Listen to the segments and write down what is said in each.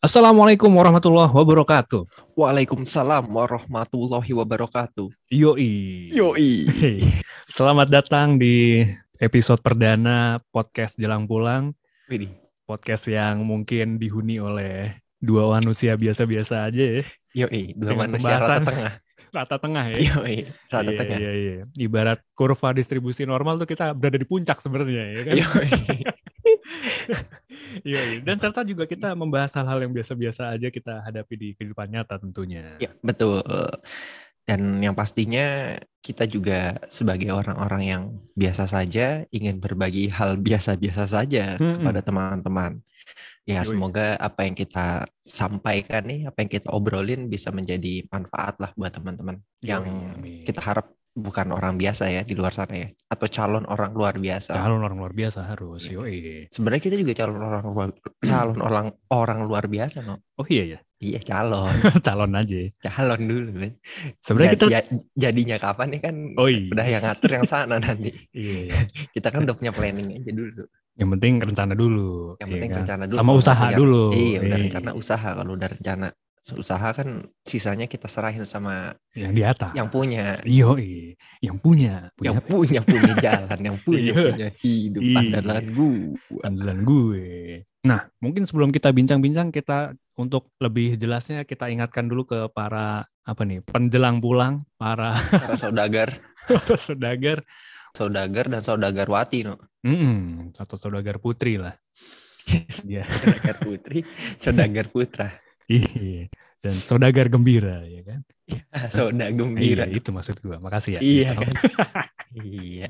Assalamualaikum warahmatullahi wabarakatuh. Waalaikumsalam warahmatullahi wabarakatuh. Yoi. Yoi. Selamat datang di episode perdana podcast Jelang Pulang. Widih. Podcast yang mungkin dihuni oleh dua manusia biasa-biasa aja ya. Yoi, dua Dengan manusia rata tengah. Rata tengah ya. Yoi, rata Iya, tengah. Iya, iya. Ibarat kurva distribusi normal tuh kita berada di puncak sebenarnya ya kan. Yoi. Iya, iya. Dan serta juga kita membahas hal-hal yang biasa-biasa aja kita hadapi di kehidupan nyata tentunya. Ya, betul. Dan yang pastinya kita juga sebagai orang-orang yang biasa saja ingin berbagi hal biasa-biasa saja Mm-mm. kepada teman-teman. Ya, Yoi. semoga apa yang kita sampaikan nih, apa yang kita obrolin bisa menjadi manfaat lah buat teman-teman yang amin. kita harap bukan orang biasa ya di luar sana ya, atau calon orang luar biasa. calon orang luar biasa harus. Iya. Yoi. Sebenarnya kita juga calon orang luar, calon orang orang luar biasa no. Oh iya ya. Iya calon, calon aja. calon dulu kan. Sebenarnya kita ja- jadinya kapan nih kan Oh iya. udah yang ngatur yang sana nanti. Iya, iya. Kita kan udah punya planning aja dulu. tuh. Yang penting rencana dulu. Yang iya penting kan? rencana dulu. Sama usaha punya- dulu. Iya, udah Iya. rencana usaha. Kalau udah rencana usaha kan sisanya kita serahin sama Yang di atas. yang punya. Iyo, yang punya. Punya Yang punya punya jalan, yang punya Iya. punya hidup Iya. andalan gua. andalan gue. Nah, mungkin sebelum kita bincang-bincang kita untuk lebih jelasnya kita ingatkan dulu ke para apa nih penjelang pulang, para Para saudagar, saudagar, saudagar dan saudagarwati no. Mm-mm, atau saudagar putri lah. Iya. Saudagar putri, saudagar putra. Iya. Dan saudagar gembira ya kan. Saudagar gembira. Iya, itu maksud gue. Makasih ya. Iya kan? iya,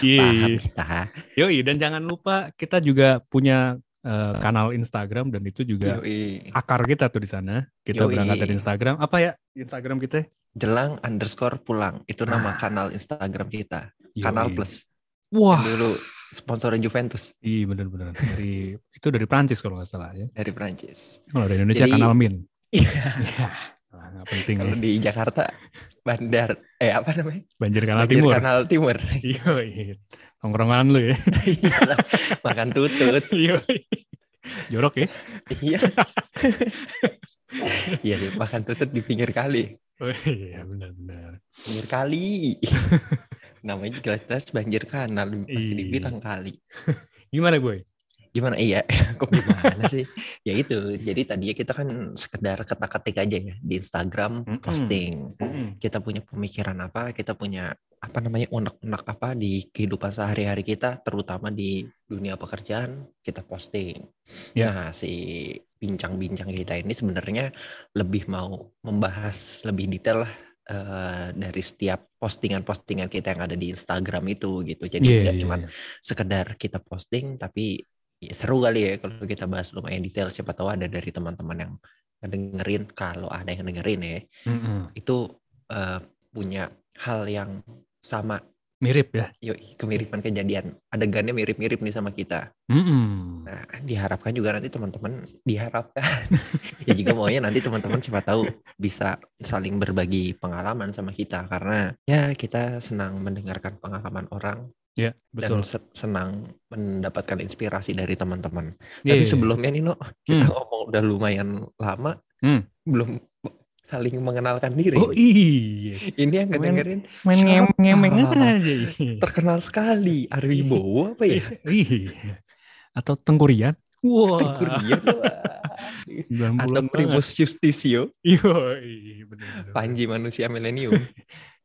Iya. paham kita. Yoi, dan jangan lupa kita juga punya eh, kanal Instagram dan itu juga Yoi. akar kita tuh di sana. Kita Yoi. berangkat dari Instagram. Apa ya Instagram kita? Jelang underscore pulang. Itu nama kanal Instagram kita. Kanal Yoi. Plus. Wah, Yang Dulu sponsornya Juventus iya bener-bener. Dari itu dari Prancis kalau nggak salah ya. dari Prancis. Kalau dari Indonesia Jadi- Kanal Min. Iya. Ya, nah, penting Kalau ya. di Jakarta Bandar eh apa namanya? Banjir Kanal Banjir Timur. Kanal Timur. Iya, tongkrongan lu ya. Iyalah, Makan tutut. Iya. Jorok ya. Iya. Iya, iya, makan tutut di pinggir kali. Oh, iya, benar-benar. Pinggir kali. Namanya jelas-jelas banjir kanal Iya. masih dibilang kali. Gimana, Boy? Gimana iya? Kok gimana sih? Ya itu. Jadi tadinya kita kan sekedar ketak-ketik aja ya di Instagram Mm-mm. posting. Mm-mm. Kita punya pemikiran apa, kita punya apa namanya unek-unek apa di kehidupan sehari-hari kita, terutama di dunia pekerjaan, kita posting. Ya. Nah, si bincang-bincang kita ini sebenarnya lebih mau membahas lebih detail lah eh, dari setiap postingan-postingan kita yang ada di Instagram itu gitu. Jadi Iya, nggak iya, cuma iya. sekedar kita posting tapi ya seru kali ya kalau kita bahas lumayan detail siapa tahu ada dari teman-teman yang dengerin kalau ada yang dengerin ya Mm-mm. itu eh, punya hal yang sama Mirip ya. yuk kemiripan kejadian adegannya mirip-mirip nih sama kita Mm-mm. nah diharapkan juga nanti teman-teman diharapkan ya juga maunya nanti teman-teman siapa tahu bisa saling berbagi pengalaman sama kita karena ya kita senang mendengarkan pengalaman orang Ya, betul. dan se- senang mendapatkan inspirasi dari teman-teman. Iya, Tapi iya. sebelumnya nih, No, kita Hmm. ngomong udah lumayan lama, Hmm. belum saling mengenalkan diri. Oh iya. Ini yang Main- ngedengerin Main ngemeng aja. terkenal sekali, Arwibowo apa ya? Iya. Atau Tengkurian. Wah. Tengkurian, wah. 90-an Atau. Primus Justisio, Iya, iya. Panji manusia milenium.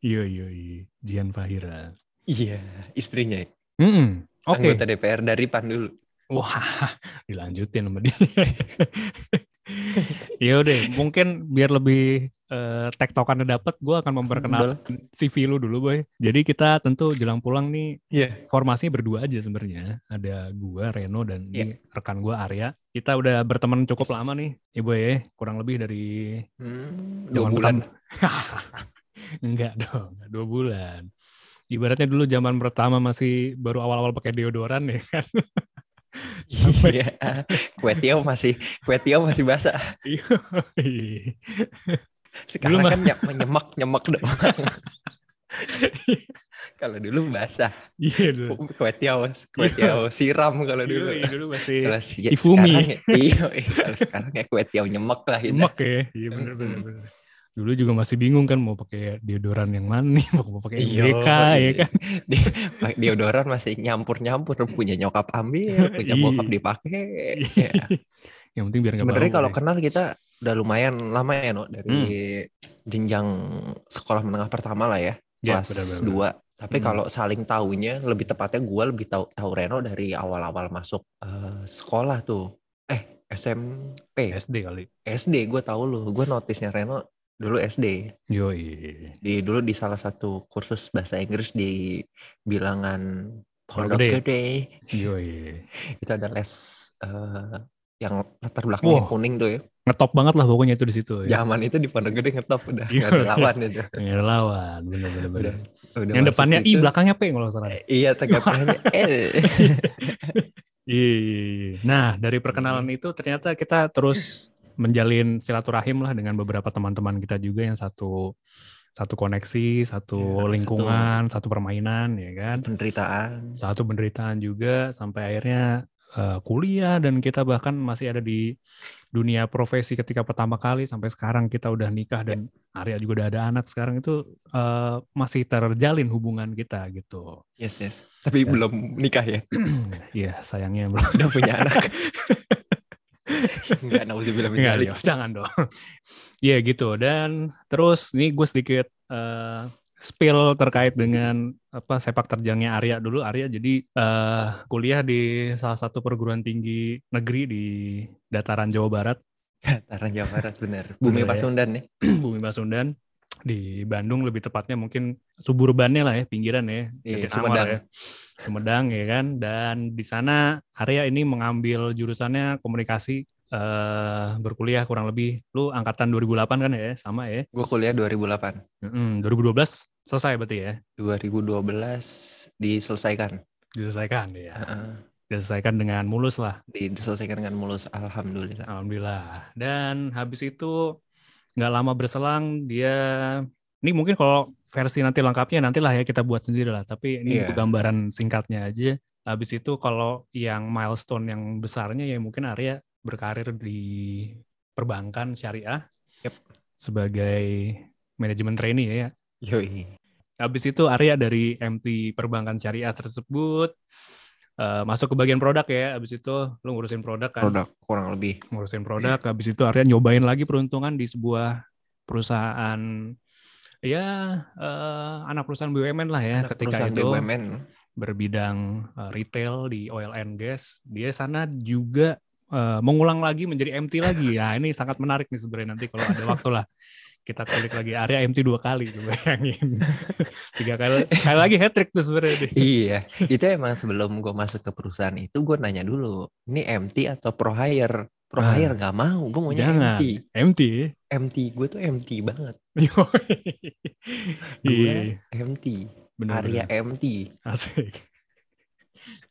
Iya, iya, iya. Jian Fahira. iya, istrinya. Mm-mm. Oke. Anggota DPR dari PAN dulu. Wah, dilanjutin sama dia. Ya udah, mungkin biar lebih eh, tektokannya dapat, gue akan memperkenalkan CV lu dulu, boy. Jadi kita tentu jelang pulang nih Iya. formasinya berdua aja sebenarnya. Ada gua, Reno dan Iya. ini rekan gua Arya. Kita udah berteman cukup Yes. lama nih, ya boy ya. Kurang lebih dari Hmm, dua bulan. Enggak dong, dua bulan. Ibaratnya dulu zaman pertama masih baru awal-awal pakai deodoran ya kan. Iya. Kue tiaw masih kue tiaw masih basah. Iya. Sekarang Belum, kan nyak- menyemak nyemak doang. Kalau dulu basah. Iya dulu. Kue tiaw, kue tiaw siram kalau dulu. Dulu, dulu masih Kalau si- Ifumi. sekarang ya, iya, iya, kalau sekarang ya kue tiaw nyemek lah gitu. emak ya. Iya bener. bener. Dulu juga masih bingung kan mau pakai deodoran yang mana nih, mau pakai Iya, MDK ya iya. kan. Di, deodoran masih nyampur-nyampur punya nyokap ambil, punya Iya. bokap dipakai. Ya. yang penting biar Sebenarnya kalau ya. kenal kita udah lumayan lama ya, no, dari jenjang sekolah menengah pertama lah ya, Ya, kelas benar, benar, 2. Tapi Hmm. kalau saling tahunya, lebih tepatnya gue lebih tahu tahu Reno dari awal-awal masuk eh, sekolah tuh. Eh, SMP, SD kali. SD gue tahu lu. Gue notisnya Reno dulu SD. Yoi. Di dulu di salah satu kursus bahasa Inggris di bilangan Pondok Gede. Gede. Yoi. Itu ada les eh, yang latar belakangnya Wah. kuning tuh ya. Ngetop banget lah pokoknya itu di situ ya. Zaman itu di Pondok Gede ngetop udah nggak ada lawan itu. Nggak ada lawan, bener. Udah, udah Yang depannya I, situ, belakangnya P kalau salah. eh, Iya, tengah-tengahnya L. Iya. Nah, dari perkenalan itu ternyata kita terus menjalin silaturahim lah dengan beberapa teman-teman kita juga yang satu satu koneksi, satu Ya, lingkungan, satu permainan, ya kan. Penderitaan. Satu penderitaan juga sampai akhirnya eh, kuliah dan kita bahkan masih ada di dunia profesi ketika pertama kali sampai sekarang kita udah nikah dan Arya juga udah ada anak sekarang itu eh, masih terjalin hubungan kita gitu. Yes, yes. Tapi Ya. belum nikah ya. Iya, sayangnya belum Udah punya anak. Enggak, nauzubillah min Enggak, dzalik. Leo, jangan dong. Iya gitu. Dan terus nih gue sedikit eh, spill terkait dengan apa sepak terjangnya Arya dulu. Arya jadi eh, kuliah di salah satu perguruan tinggi negeri di dataran Jawa Barat, Dataran Jawa Barat bener. Bumi Bener ya. Pasundan nih. Bumi Pasundan di Bandung lebih tepatnya mungkin suburbannya lah ya, pinggiran ya, Iya, Sumedang. ya. Sumedang ya kan. Dan di sana Arya ini mengambil jurusannya komunikasi eh berkuliah kurang lebih lu angkatan 2008 kan ya, sama ya. Gue kuliah 2008. Mm, 2012 selesai berarti ya. 2012 diselesaikan. Diselesaikan ya. Heeh. Diselesaikan dengan mulus lah. Di- diselesaikan dengan mulus. Alhamdulillah. Alhamdulillah. Dan habis itu nggak lama berselang dia ini mungkin kalau versi nanti lengkapnya nantilah ya kita buat sendiri lah. Tapi ini Iya. gambaran singkatnya aja. Habis itu kalau yang milestone yang besarnya ya mungkin Arya berkarir di perbankan syariah Yep. sebagai manajemen trainee ya. Yoi. Habis itu Arya dari MT perbankan syariah tersebut eh, masuk ke bagian produk ya. Habis itu lu ngurusin produk kan Produk kurang lebih. ngurusin produk habis itu Arya nyobain lagi peruntungan di sebuah perusahaan ya eh, anak perusahaan BUMN lah ya Anak ketika perusahaan itu BUMN. berbidang eh, retail di oil and gas dia sana juga eh, mengulang lagi menjadi MT lagi ya ini sangat menarik nih sebenarnya nanti kalau ada waktu lah kita kulik lagi Arya MT dua kali tuh bayangin tiga kali sekali lagi hat trick tuh sebenarnya iya, itu emang sebelum gue masuk ke perusahaan itu gue nanya dulu, ini MT atau pro hire? Pro Ah. hire nggak mau, gue maunya Jangan. MT. MT MT gue tuh MT banget. Gue iya MT, bener, bener. MT. Asik.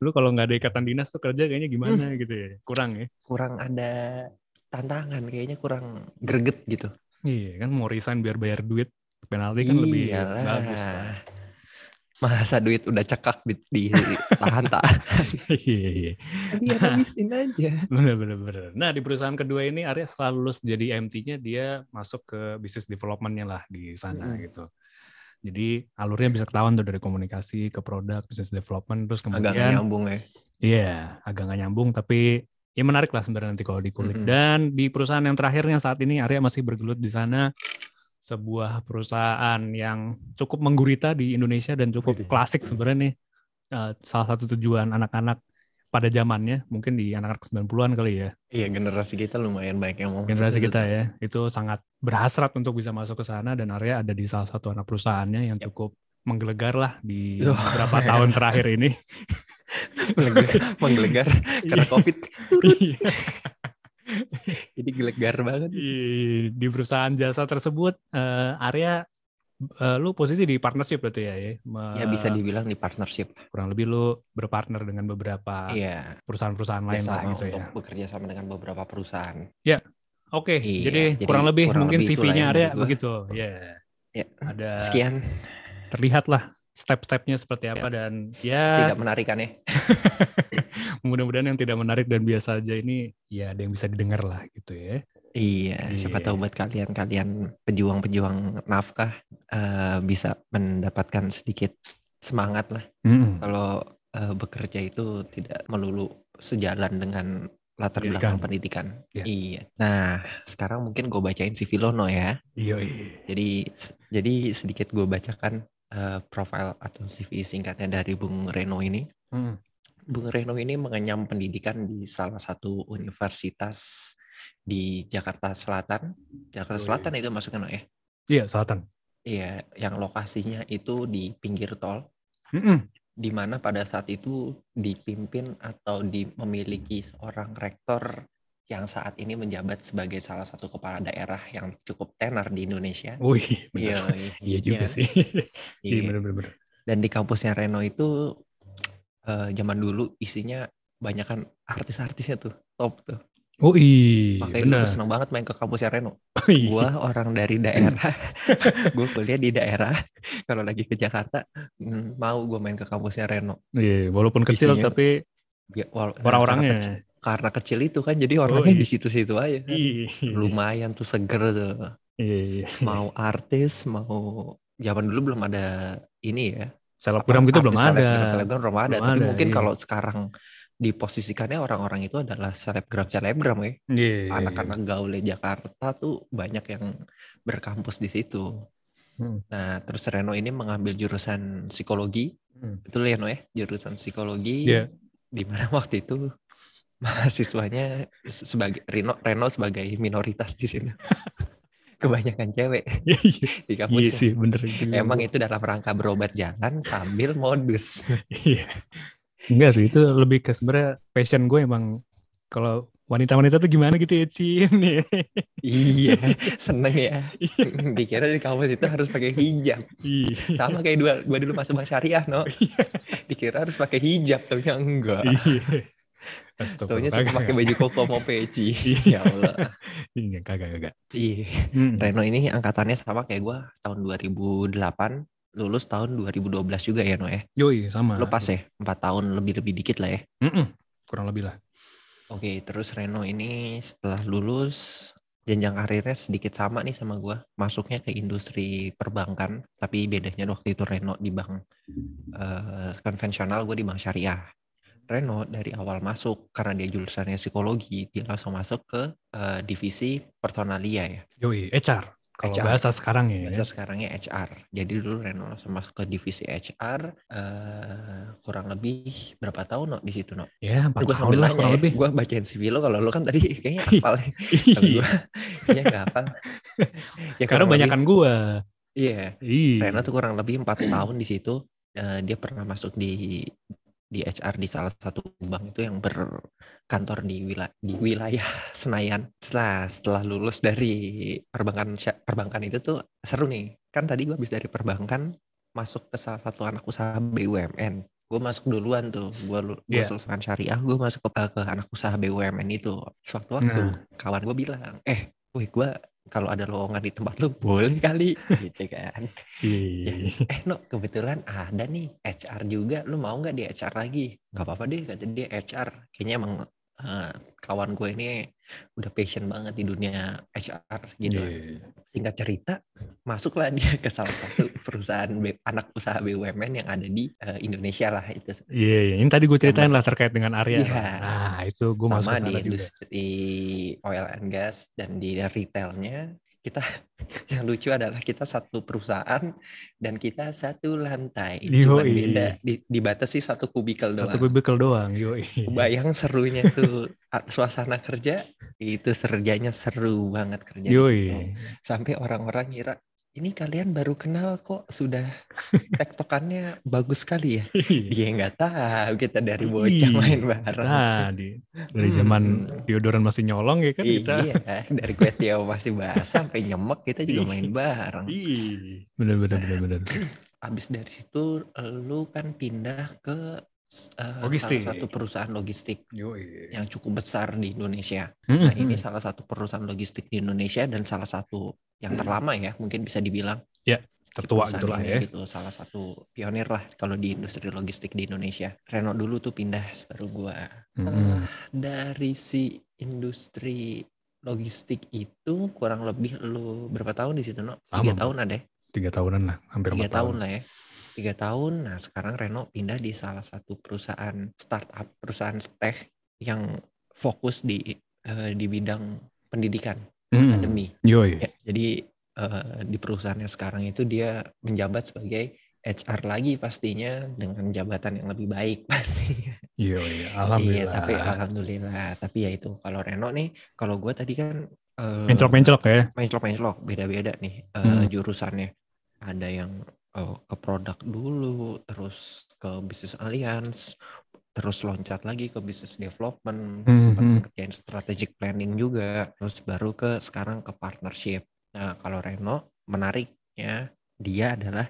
Lu kalau nggak ada ikatan dinas tuh kerja kayaknya gimana gitu ya? Kurang ya? Kurang ada tantangan, kayaknya kurang greget gitu. Iya kan mau resign biar bayar duit penalti kan lebih Iyalah. bagus lah. Masa duit udah cekak di, di tahan-tahan. Iya iya. Dia habisin aja. Bener bener bener. Nah di perusahaan kedua ini Arya setelah lulus jadi MT-nya dia masuk ke business development-nya lah di sana Mm-mm. gitu. Jadi alurnya bisa ketahuan tuh dari komunikasi ke produk, business development, terus Agak nggak kemudian nyambung ya. Iya, agak nggak nyambung tapi ya menarik lah sebenarnya nanti kalau dikulik. Mm-mm. Dan di perusahaan yang terakhirnya saat ini Arya masih bergelut di sana sebuah perusahaan yang cukup menggurita di Indonesia dan cukup klasik sebenarnya nih. Eh, salah satu tujuan anak-anak pada zamannya mungkin di anak-anak 90-an kali ya. Iya generasi kita lumayan banyak yang mau Generasi kita tuh. ya. Itu sangat berhasrat untuk bisa masuk ke sana dan Arya ada di salah satu anak perusahaannya yang Yap. cukup menggelegar lah di beberapa tahun terakhir ini. Menggelegar, menggelegar karena covid. Iya. Jadi gelegar banget. di, di perusahaan jasa tersebut eh, Arya eh, lu posisi di partnership berarti ya ya Me- Ya bisa dibilang di partnership. kurang lebih lu berpartner dengan beberapa Iya. perusahaan-perusahaan lain lah gitu untuk ya bekerja sama dengan beberapa perusahaan. oke Iya, jadi, jadi kurang lebih kurang mungkin CV-nya dari gua. begitu ya Ya. ada Sekian. terlihat lah step-stepnya seperti apa dan ya Tidak menarik kan ya? mudah-mudahan yang tidak menarik dan biasa aja ini ya ada yang bisa didengar lah gitu ya. Iya, siapa Iya. tahu buat kalian-kalian pejuang-pejuang nafkah eh, bisa mendapatkan sedikit semangat lah. Mm-mm. Kalau eh, bekerja itu tidak melulu sejalan dengan latar Pendidikan. belakang pendidikan. Iya. Iya. Nah, sekarang mungkin gue bacain si Filono ya. Iya, iya. Jadi jadi sedikit gue bacakan eh, profil atau CV singkatnya dari Bung Reno ini. Mm. Bung Reno ini mengenyam pendidikan di salah satu universitas di Jakarta Selatan. Jakarta Wih. Selatan itu masuknya no ya? Iya, selatan. Iya, yang lokasinya itu di pinggir tol, Mm-mm. di mana pada saat itu dipimpin atau di, memiliki seorang rektor yang saat ini menjabat sebagai salah satu kepala daerah yang cukup tenar di Indonesia. Wih, Iya, benar. Iya juga sih. Iya. Iya, benar-benar. Dan di kampusnya Reno itu eh, zaman dulu isinya banyak kan artis-artisnya tuh top tuh. Oh iya, Makanya gue seneng banget main ke kampusnya Reno. Oh, iya. Gua orang dari daerah, gue kuliah di daerah. Kalau lagi ke Jakarta, mm, mau gue main ke kampusnya Reno. Iya, walaupun kecil Isinya tapi Ya, wal- nah, Karena, kecil, orang-orangnya. karena kecil itu kan, jadi orangnya iya. di situ-situ aja. kan. Iya. Lumayan tuh seger tuh. Iya, iya. Mau artis, mau zaman dulu belum ada ini ya. Selebgram gitu belum ada. selebgram, selebgram belum ada. Belum Tapi ada, mungkin iya. kalau sekarang diposisikannya orang-orang itu adalah selebgram selebgram ya. Iya. anak-anak gaulnya Jakarta tuh banyak yang berkampus di situ. Hmm. Nah, terus Reno ini mengambil jurusan psikologi, Hmm. betul ya No ya? Jurusan psikologi, Iya. di mana waktu itu mahasiswanya se- sebagai Reno Reno sebagai minoritas di sini. Kebanyakan cewek Iya, iya. di Iya kampusnya. sih, bener. itu. Emang itu dalam rangka berobat jalan sambil modus. Iya. Enggak sih, itu lebih ke sebenarnya passion gue emang kalau wanita-wanita tuh gimana gitu ya, Cin. iya, seneng ya. Iya. Dikira di kampus itu harus pakai hijab. Iya. Sama kayak dua, gua dulu masuk bank syariah, no. Dikira harus pakai hijab, taunya enggak. Iya. Taunya cuma pakai baju koko mau peci. Iya. ya Allah. Iya, kagak, kagak. Iya. Hmm. Reno ini angkatannya sama kayak gua tahun 2008, lulus tahun 2012 juga ya, no ya. Yoi, sama. Lu pas ya, 4 tahun lebih-lebih dikit lah ya. Mm-mm. Kurang lebih lah. Oke, terus Reno ini setelah lulus jenjang karirnya sedikit sama nih sama gua. Masuknya ke industri perbankan, tapi bedanya waktu itu Reno di bank eh, konvensional, gue di bank syariah. Reno dari awal masuk karena dia jurusannya psikologi, dia langsung masuk ke eh, divisi personalia ya. Yoi, HR. Kalau HR. bahasa sekarang ya. Bahasa sekarangnya HR. Jadi dulu Reno langsung masuk ke divisi HR eh, kurang lebih berapa tahun no di situ no? Ya, empat Gue tahun lah kurang ya, lebih. gue bacain CV lo kalau lo kan tadi kayaknya hafal ya. Kalau Iya. gue kayaknya nggak hafal. ya, Karena lebih- banyakan gua. Iya, Iya. Rena tuh kurang lebih empat tahun di situ. Eh, dia pernah masuk di di HR di salah satu bank itu yang berkantor di wilayah di wilayah Senayan. Setelah setelah lulus dari perbankan perbankan itu tuh seru nih. Kan tadi gue habis dari perbankan masuk ke salah satu anak usaha BUMN. Gue masuk duluan tuh. Gue Iya. selesai syariah, gue masuk ke, ke anak usaha BUMN itu. Sewaktu-waktu Nah. kawan gue bilang, eh, wih gue kalau ada lowongan di tempat lu boleh kali gitu kan. Iya. Eh no kebetulan ada nih HR juga lu mau nggak di HR lagi nggak apa-apa deh kata dia HR kayaknya emang eh, kawan gue ini udah passion banget di dunia HR gitu Iya. singkat cerita masuklah dia ke salah satu perusahaan B- anak usaha BUMN yang ada di eh, Indonesia lah itu Iya, iya. ini tadi gue ceritain lah terkait dengan Arya. Iya. Nah, itu gue masuk sama di sana juga. industri oil and gas dan di retailnya kita yang lucu adalah kita satu perusahaan dan kita satu lantai cuma beda di, dibatasi satu kubikel doang Satu kubikel doang, yoi. bayang serunya tuh suasana kerja itu kerjanya seru banget kerja Yoi. situ. sampai orang-orang ngira ini kalian baru kenal kok sudah tektokannya bagus sekali ya dia nggak tahu kita dari bocah Ih, main bareng Tadi dari zaman Hmm. Diodoran masih nyolong ya kan kita. Iya, dari kue tiaw masih basah sampai nyemek kita juga main bareng. Bener bener bener bener. Abis dari situ lu kan pindah ke eh, Logistik. salah satu perusahaan logistik Yoi. yang cukup besar di Indonesia. Hmm, Nah, ini hmm. salah satu perusahaan logistik di Indonesia dan salah satu yang terlama ya, mungkin bisa dibilang. Ya. Tertua perusahaan gitu lah ya. gitu salah satu pionir lah kalau di industri logistik di Indonesia. Renault dulu tuh pindah baru gua. Mm-mm. Dari si industri logistik itu kurang lebih lu berapa tahun di situ no? Tiga tahun ada ya? Tiga tahunan lah, hampir Tiga empat tahun lah ya. Tiga tahun. Nah sekarang Renault pindah di salah satu perusahaan startup, perusahaan tech yang fokus di eh, di bidang pendidikan, Mm-mm. akademi. Yoi. Ya, jadi eh, di perusahaannya sekarang itu dia menjabat sebagai HR lagi pastinya dengan jabatan yang lebih baik pastinya. Iya, Alhamdulillah. tapi alhamdulillah. Tapi ya itu kalau Renault nih, kalau gue tadi kan eh, Menclok-menclok ya. menclok-menclok beda-beda nih eh, Hmm. jurusannya. Ada yang eh, ke produk dulu, terus ke bisnis alliance, terus loncat lagi ke business development, Hmm, sempat hmm. ngerjain strategic planning juga, terus baru ke sekarang ke partnership. Nah, kalau Renault menariknya dia adalah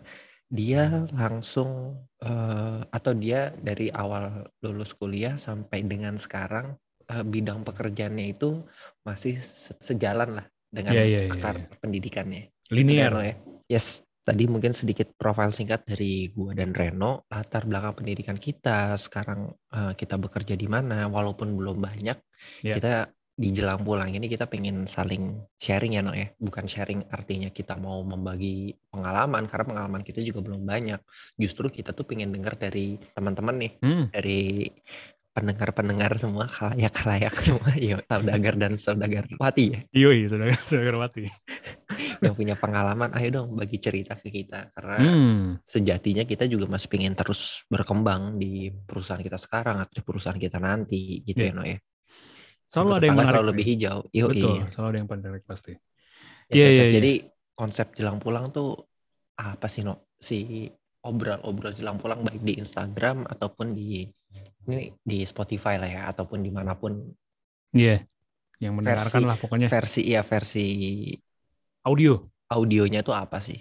dia langsung eh, atau dia dari awal lulus kuliah sampai dengan sekarang eh, bidang pekerjaannya itu masih se- sejalan lah dengan Iya, iya, iya, akar iya. pendidikannya. Itu Linear. Reno ya. Yes, tadi mungkin sedikit profil singkat dari gua dan Reno, latar belakang pendidikan kita, sekarang eh, kita bekerja di mana, walaupun belum banyak, Ya. kita di jelang pulang ini kita pengen saling sharing ya, no ya. Bukan sharing artinya kita mau membagi pengalaman, karena pengalaman kita juga belum banyak. Justru kita tuh pengen dengar dari teman-teman nih, Hmm. dari pendengar-pendengar semua, khalayak-khalayak semua, yuk, saudagar dan saudagar pati ya Yoi, saudara saudara mati. yang punya pengalaman ayo dong bagi cerita ke kita karena Hmm. sejatinya kita juga masih pengen terus berkembang di perusahaan kita sekarang atau di perusahaan kita nanti gitu Iya. ya no ya Selalu ada yang menarik. selalu lebih hijau Yo, Betul, selalu ada yang menarik pasti. Ya, Iya, Ses, iya, iya. jadi konsep jelang pulang tuh apa sih no si obrol-obrol jelang pulang baik di Instagram ataupun di ini di Spotify lah ya ataupun di mana pun Iya. Yang mendengarkan Versi- lah pokoknya versi ya versi audio. audionya tuh apa sih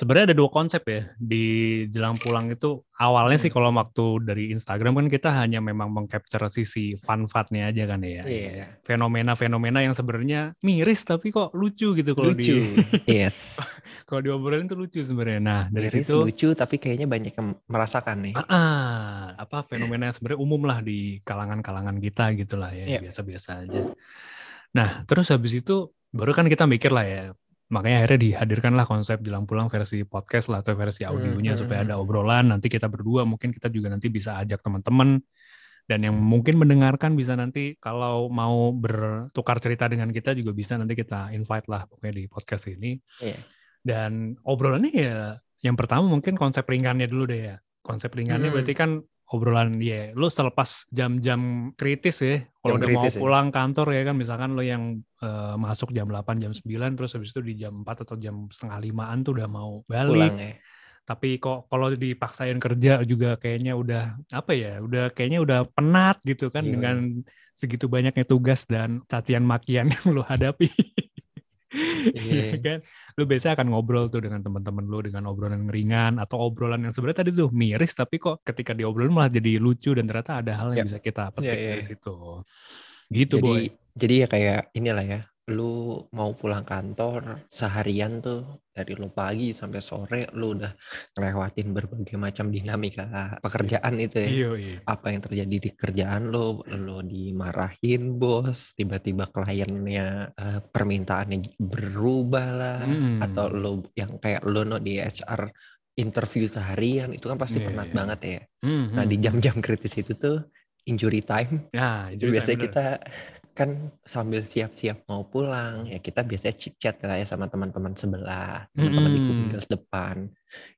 Sebenarnya ada dua konsep ya di jelang pulang itu awalnya sih Hmm. kalau waktu dari Instagram kan kita hanya memang mengcapture sisi fun-funnya aja kan ya. Iya. Fenomena-fenomena yang sebenarnya miris tapi kok lucu gitu kalau lucu di yes kalau diobrolin tuh lucu sebenarnya. Nah, dari Miris, situ lucu tapi kayaknya banyak yang merasakan nih ah, ah, apa fenomena yang sebenarnya umum lah di kalangan-kalangan kita gitu lah ya, Iya. biasa-biasa aja. Nah, terus habis itu baru kan kita mikir lah ya. Makanya akhirnya dihadirkanlah konsep jelang pulang versi podcast lah atau versi audionya Hmm, supaya hmm, ada obrolan. Nanti kita berdua mungkin kita juga nanti bisa ajak teman-teman dan yang mungkin mendengarkan bisa nanti kalau mau bertukar cerita dengan kita juga bisa nanti kita invite lah pokoknya di podcast ini. Iya. Dan obrolannya ya yang pertama mungkin konsep ringannya dulu deh ya. Konsep ringannya Hmm. berarti kan obrolan ya lu selepas jam-jam kritis ya kalau udah mau ya. pulang kantor ya kan misalkan lo yang eh, masuk jam 8 jam 9 terus habis itu di jam 4 atau jam setengah limaan tuh udah mau balik pulang ya tapi kok kalau dipaksain kerja juga kayaknya udah apa ya udah kayaknya udah penat gitu kan Iya. dengan segitu banyaknya tugas dan cacian makian yang lo hadapi Iya kan lu biasanya akan ngobrol tuh dengan teman-teman lu dengan obrolan ringan atau obrolan yang sebenarnya tadi tuh miris tapi kok ketika diobrolin malah jadi lucu dan ternyata ada hal yang Ya. bisa kita petik Ya, ya, dari ya. situ gitu jadi boy jadi ya kayak inilah ya lu mau pulang kantor seharian tuh dari lu pagi sampai sore lu udah ngelewatin berbagai macam dinamika pekerjaan itu ya iya iya apa yang terjadi di kerjaan lo, lo dimarahin bos, tiba-tiba kliennya eh, permintaannya berubah lah, Mm. atau lo yang kayak lo no di HR interview seharian itu kan pasti Iya, penat iya. banget ya. Hmm, Nah hmm. di jam-jam kritis itu tuh injury time, nah itu biasanya kita kan sambil siap-siap mau pulang ya kita biasanya chit chat lah ya sama teman-teman sebelah, teman-teman di Mm-mm. kubikel depan,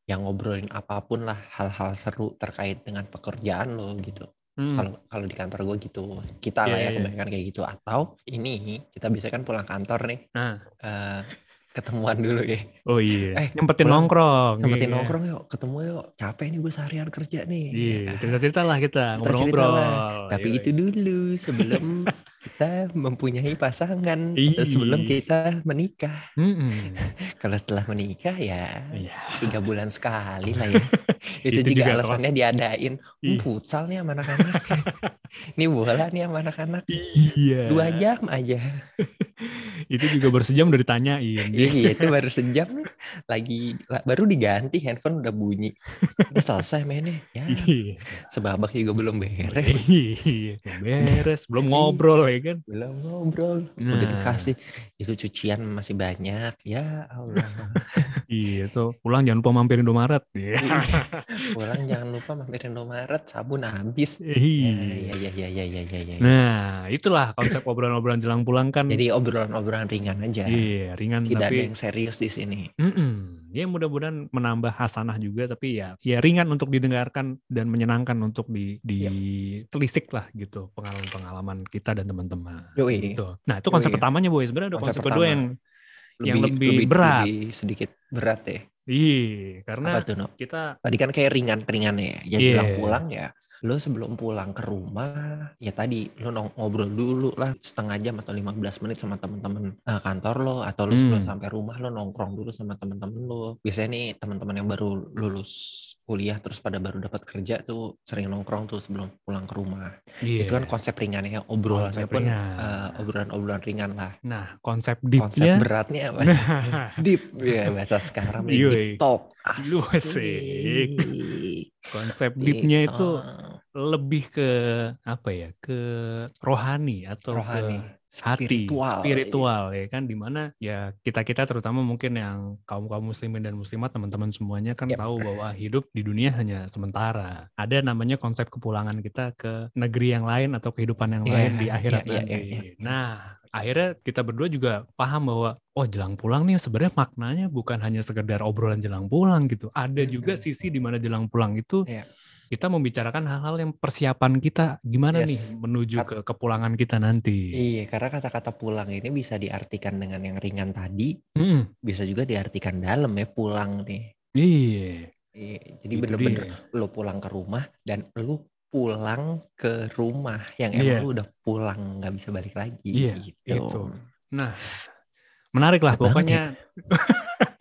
yang ngobrolin apa pun lah hal-hal seru terkait dengan pekerjaan lo gitu Hmm. kalau kalau di kantor gue gitu kita lah Iya, ya iya. kebanyakan kayak gitu atau ini kita bisa kan pulang kantor nih Nah. eh, ketemuan dulu ya oh iya Eh, nyempetin pulang, nongkrong sempetin iya. nongkrong yuk ketemu yuk capek nih gue seharian kerja nih iya Ya, cerita-cerita lah kita ngobrol-ngobrol lah. tapi Yoi. itu dulu sebelum kita mempunyai pasangan atau sebelum kita menikah. Mm-mm. kalau setelah menikah ya Iya. tiga bulan sekali lah ya. Itu, Itu juga, juga alasannya diadain. Ih. "Hmm, futsal nih sama anak-anak. Ini bola nih sama anak-anak. Iya. dua jam aja. Itu juga baru sejam udah ditanyain. iya itu baru sejam. Lagi la- baru diganti handphone udah bunyi. Udah selesai mainnya. Ya Iya. sebabak juga belum beres. Iya, belum beres, belum ngobrol ya kan. belum ngobrol udah Nah. dikasih itu cucian masih banyak ya Allah Iya, tuh pulang jangan lupa mampir Indomaret. Iya. pulang jangan lupa mampir Indomaret sabun habis Iya. ya ya ya ya ya ya ya, ya. Nah, itulah konsep obrolan-obrolan jelang pulang kan. jadi obrolan-obrolan ringan aja iya, ringan tidak ada tapi yang serius di sini Mm-mm. Ya mudah-mudahan menambah hasanah juga tapi ya ya ringan untuk didengarkan dan menyenangkan untuk di ditelisik lah gitu pengalaman-pengalaman kita dan teman-teman. Gitu. Nah, itu konsep Yoi. pertamanya boy. Sebenarnya ada Konsep konsep, kedua yang Yang lebih berat. lebih sedikit berat ya iya, karena tuh no kita tadi kan kayak ringan-ringan ya ya Iya. bilang pulang ya lo sebelum pulang ke rumah ya tadi lo nong- ngobrol dulu lah setengah jam atau 15 menit sama temen-temen eh, kantor lo atau lo sebelum Hmm. sampai rumah lo nongkrong dulu sama temen-temen lo biasanya nih teman-teman yang baru lulus kuliah terus pada baru dapat kerja tuh sering nongkrong tuh sebelum pulang ke rumah iya. itu kan konsep ringannya obrolannya Konsep pun ringan. eh, obrolan-obrolan ringan lah Nah, konsep konsep deepnya beratnya apa deep ya bahasa sekarang nih Yoi. deep talk asik. konsep deepnya itu lebih ke apa ya? Ke rohani atau rohani ke hati spiritual spiritual ya kan di mana ya kita kita terutama mungkin yang kaum kaum muslimin dan muslimat teman-teman semuanya kan Yap. tahu bahwa hidup di dunia hanya sementara ada namanya konsep kepulangan kita ke negeri yang lain atau kehidupan yang Iya, lain di akhirat iya, iya, nanti iya, iya. nah akhirnya kita berdua juga paham bahwa oh jelang pulang nih sebenarnya maknanya bukan hanya sekedar obrolan jelang pulang gitu ada juga Mm-mm. sisi di mana jelang pulang itu Iya. Kita membicarakan hal-hal yang persiapan kita gimana Yes. nih menuju Kat- ke kepulangan kita nanti Iya, karena kata-kata pulang ini bisa diartikan dengan yang ringan tadi, Mm-mm. bisa juga diartikan dalam ya pulang nih. Iya. Iya, jadi bener-bener lo pulang ke rumah dan lo pulang ke rumah yang Iya. emang lo udah pulang nggak bisa balik lagi. Iya, gitu. itu. Nah, menarik lah banget pokoknya.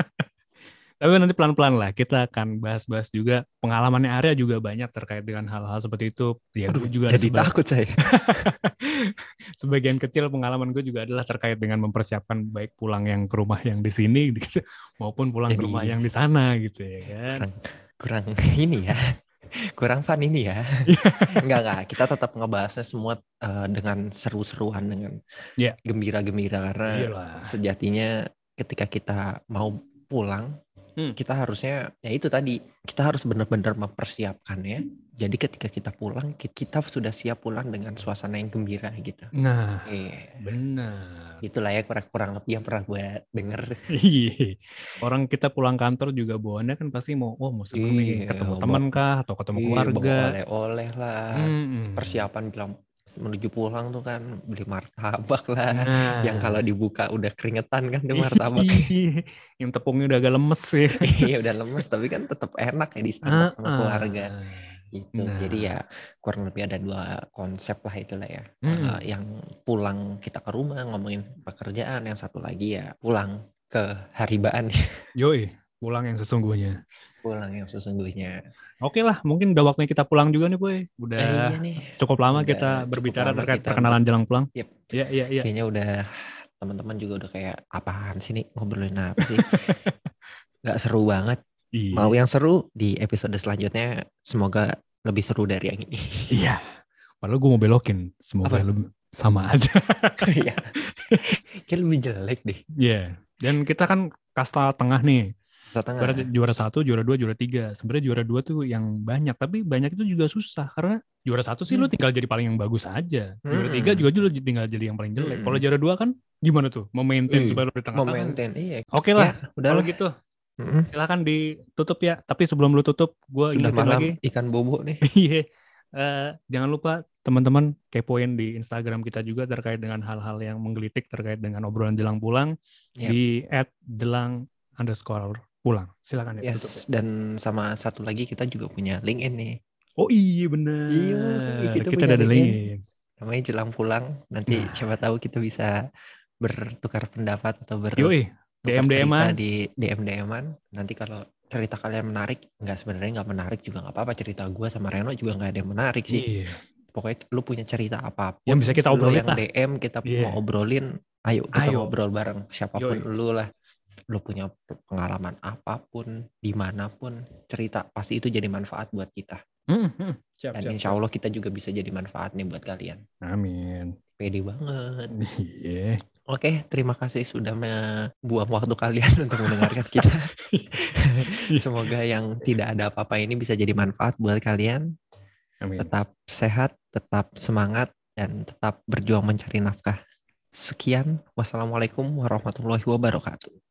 Tapi nanti pelan-pelan lah kita akan bahas-bahas juga pengalamannya Arya juga banyak terkait dengan hal-hal seperti itu. Ya Aduh, juga jadi seba- takut saya. sebagian kecil pengalaman gue juga adalah terkait dengan mempersiapkan baik pulang yang ke rumah yang di sini gitu, maupun pulang ke Jadi- rumah yang di sana gitu ya kan. kurang kurang ini ya. Kurang fun ini ya. enggak enggak, kita tetap ngebahasnya semua eh, dengan seru-seruan dengan Iya. gembira-gembira karena Iyalah. sejatinya ketika kita mau pulang Hmm. kita harusnya ya itu tadi kita harus benar-benar mempersiapkannya jadi ketika kita pulang ki- kita sudah siap pulang dengan suasana yang gembira gitu Nah, eh benar. itulah ya kurang kurang lebih yang pernah gue denger Iya. Orang kita pulang kantor juga bawaannya kan pasti mau oh mau nih Iya, ketemu teman kah atau ketemu keluarga. oleh-oleh lah Mm-mm. persiapan bilang menuju pulang tuh kan beli martabak lah Nah. yang kalau dibuka udah keringetan kan tuh martabak Iya, yang tepungnya udah agak lemes ya. iya udah lemes tapi kan tetap enak ya disantap sama Ah, keluarga ah. gitu Nah. jadi ya kurang lebih ada dua konsep lah itulah ya Mm. Eh, yang pulang kita ke rumah ngomongin pekerjaan yang satu lagi ya pulang ke haribaan Yoi, pulang yang sesungguhnya. Pulang yang sesungguhnya Oke lah, mungkin udah waktunya kita pulang juga nih, Boy. Udah Eh, iya nih cukup lama Udah kita berbicara lama terkait kita perkenalan jelang pulang. Yep. Iya, iya, iya. kayaknya udah teman-teman juga udah kayak apaan sih nih ngobrolin apa sih nggak seru banget Iya. mau yang seru di episode selanjutnya semoga lebih seru dari yang ini Iya. Padahal gue mau belokin, semoga Apa? lebih sama aja. Iya. kayak lebih jelek deh Iya. Dan kita kan kasta tengah nih. Setengah Ibaratnya juara satu, juara dua, juara tiga. Sebenarnya juara dua tuh yang banyak, tapi banyak itu juga susah karena juara satu sih lu Hmm. tinggal jadi paling yang bagus aja. Juara Hmm. tiga juga lu tinggal jadi yang paling jelek. Hmm. Kalau juara dua kan gimana tuh? Memaintain Ih, supaya lu di tengah-tengah. Momentin iya Oke lah, Ya, udah kalau gitu Mm-mm. silakan ditutup ya. Tapi sebelum lu tutup, gue ingetin malam lagi. ikan bobo nih. Iya. Eh, jangan lupa teman-teman kepoin di Instagram kita juga terkait dengan hal-hal yang menggelitik terkait dengan obrolan jelang pulang Yap. di @jelang underscore pulang. Silakan ya. tutup. Yes, dan sama satu lagi kita juga punya LinkedIn nih. Oh iya benar. Iya, kita kita punya ada LinkedIn. link. Namanya jelang pulang. Nanti Nah. siapa tahu kita bisa bertukar pendapat atau ber Yoi, DM-DM-an. cerita di DM DM-an. Nanti kalau cerita kalian menarik, nggak sebenarnya nggak menarik juga nggak apa-apa. Cerita gua sama Reno juga nggak ada yang menarik sih. Iya. Pokoknya lu punya cerita apa pun. Yang bisa kita lu obrolin yang lah. DM kita Iya. mau obrolin Ayo kita Ayo. ngobrol bareng siapa pun Yoi. lu lah. Lu punya pengalaman apa pun, di mana pun, cerita pasti itu jadi manfaat buat kita. Hmm, hmm. Siap, Dan siap, insya Allah kita juga bisa jadi manfaat nih buat kalian. Amin. Pede banget. Iya. Oke, terima kasih sudah membuang waktu kalian untuk mendengarkan kita. Semoga yang tidak ada apa-apa ini bisa jadi manfaat buat kalian. Amin. Tetap sehat, tetap semangat, dan tetap berjuang mencari nafkah. Sekian, wassalamualaikum warahmatullahi wabarakatuh.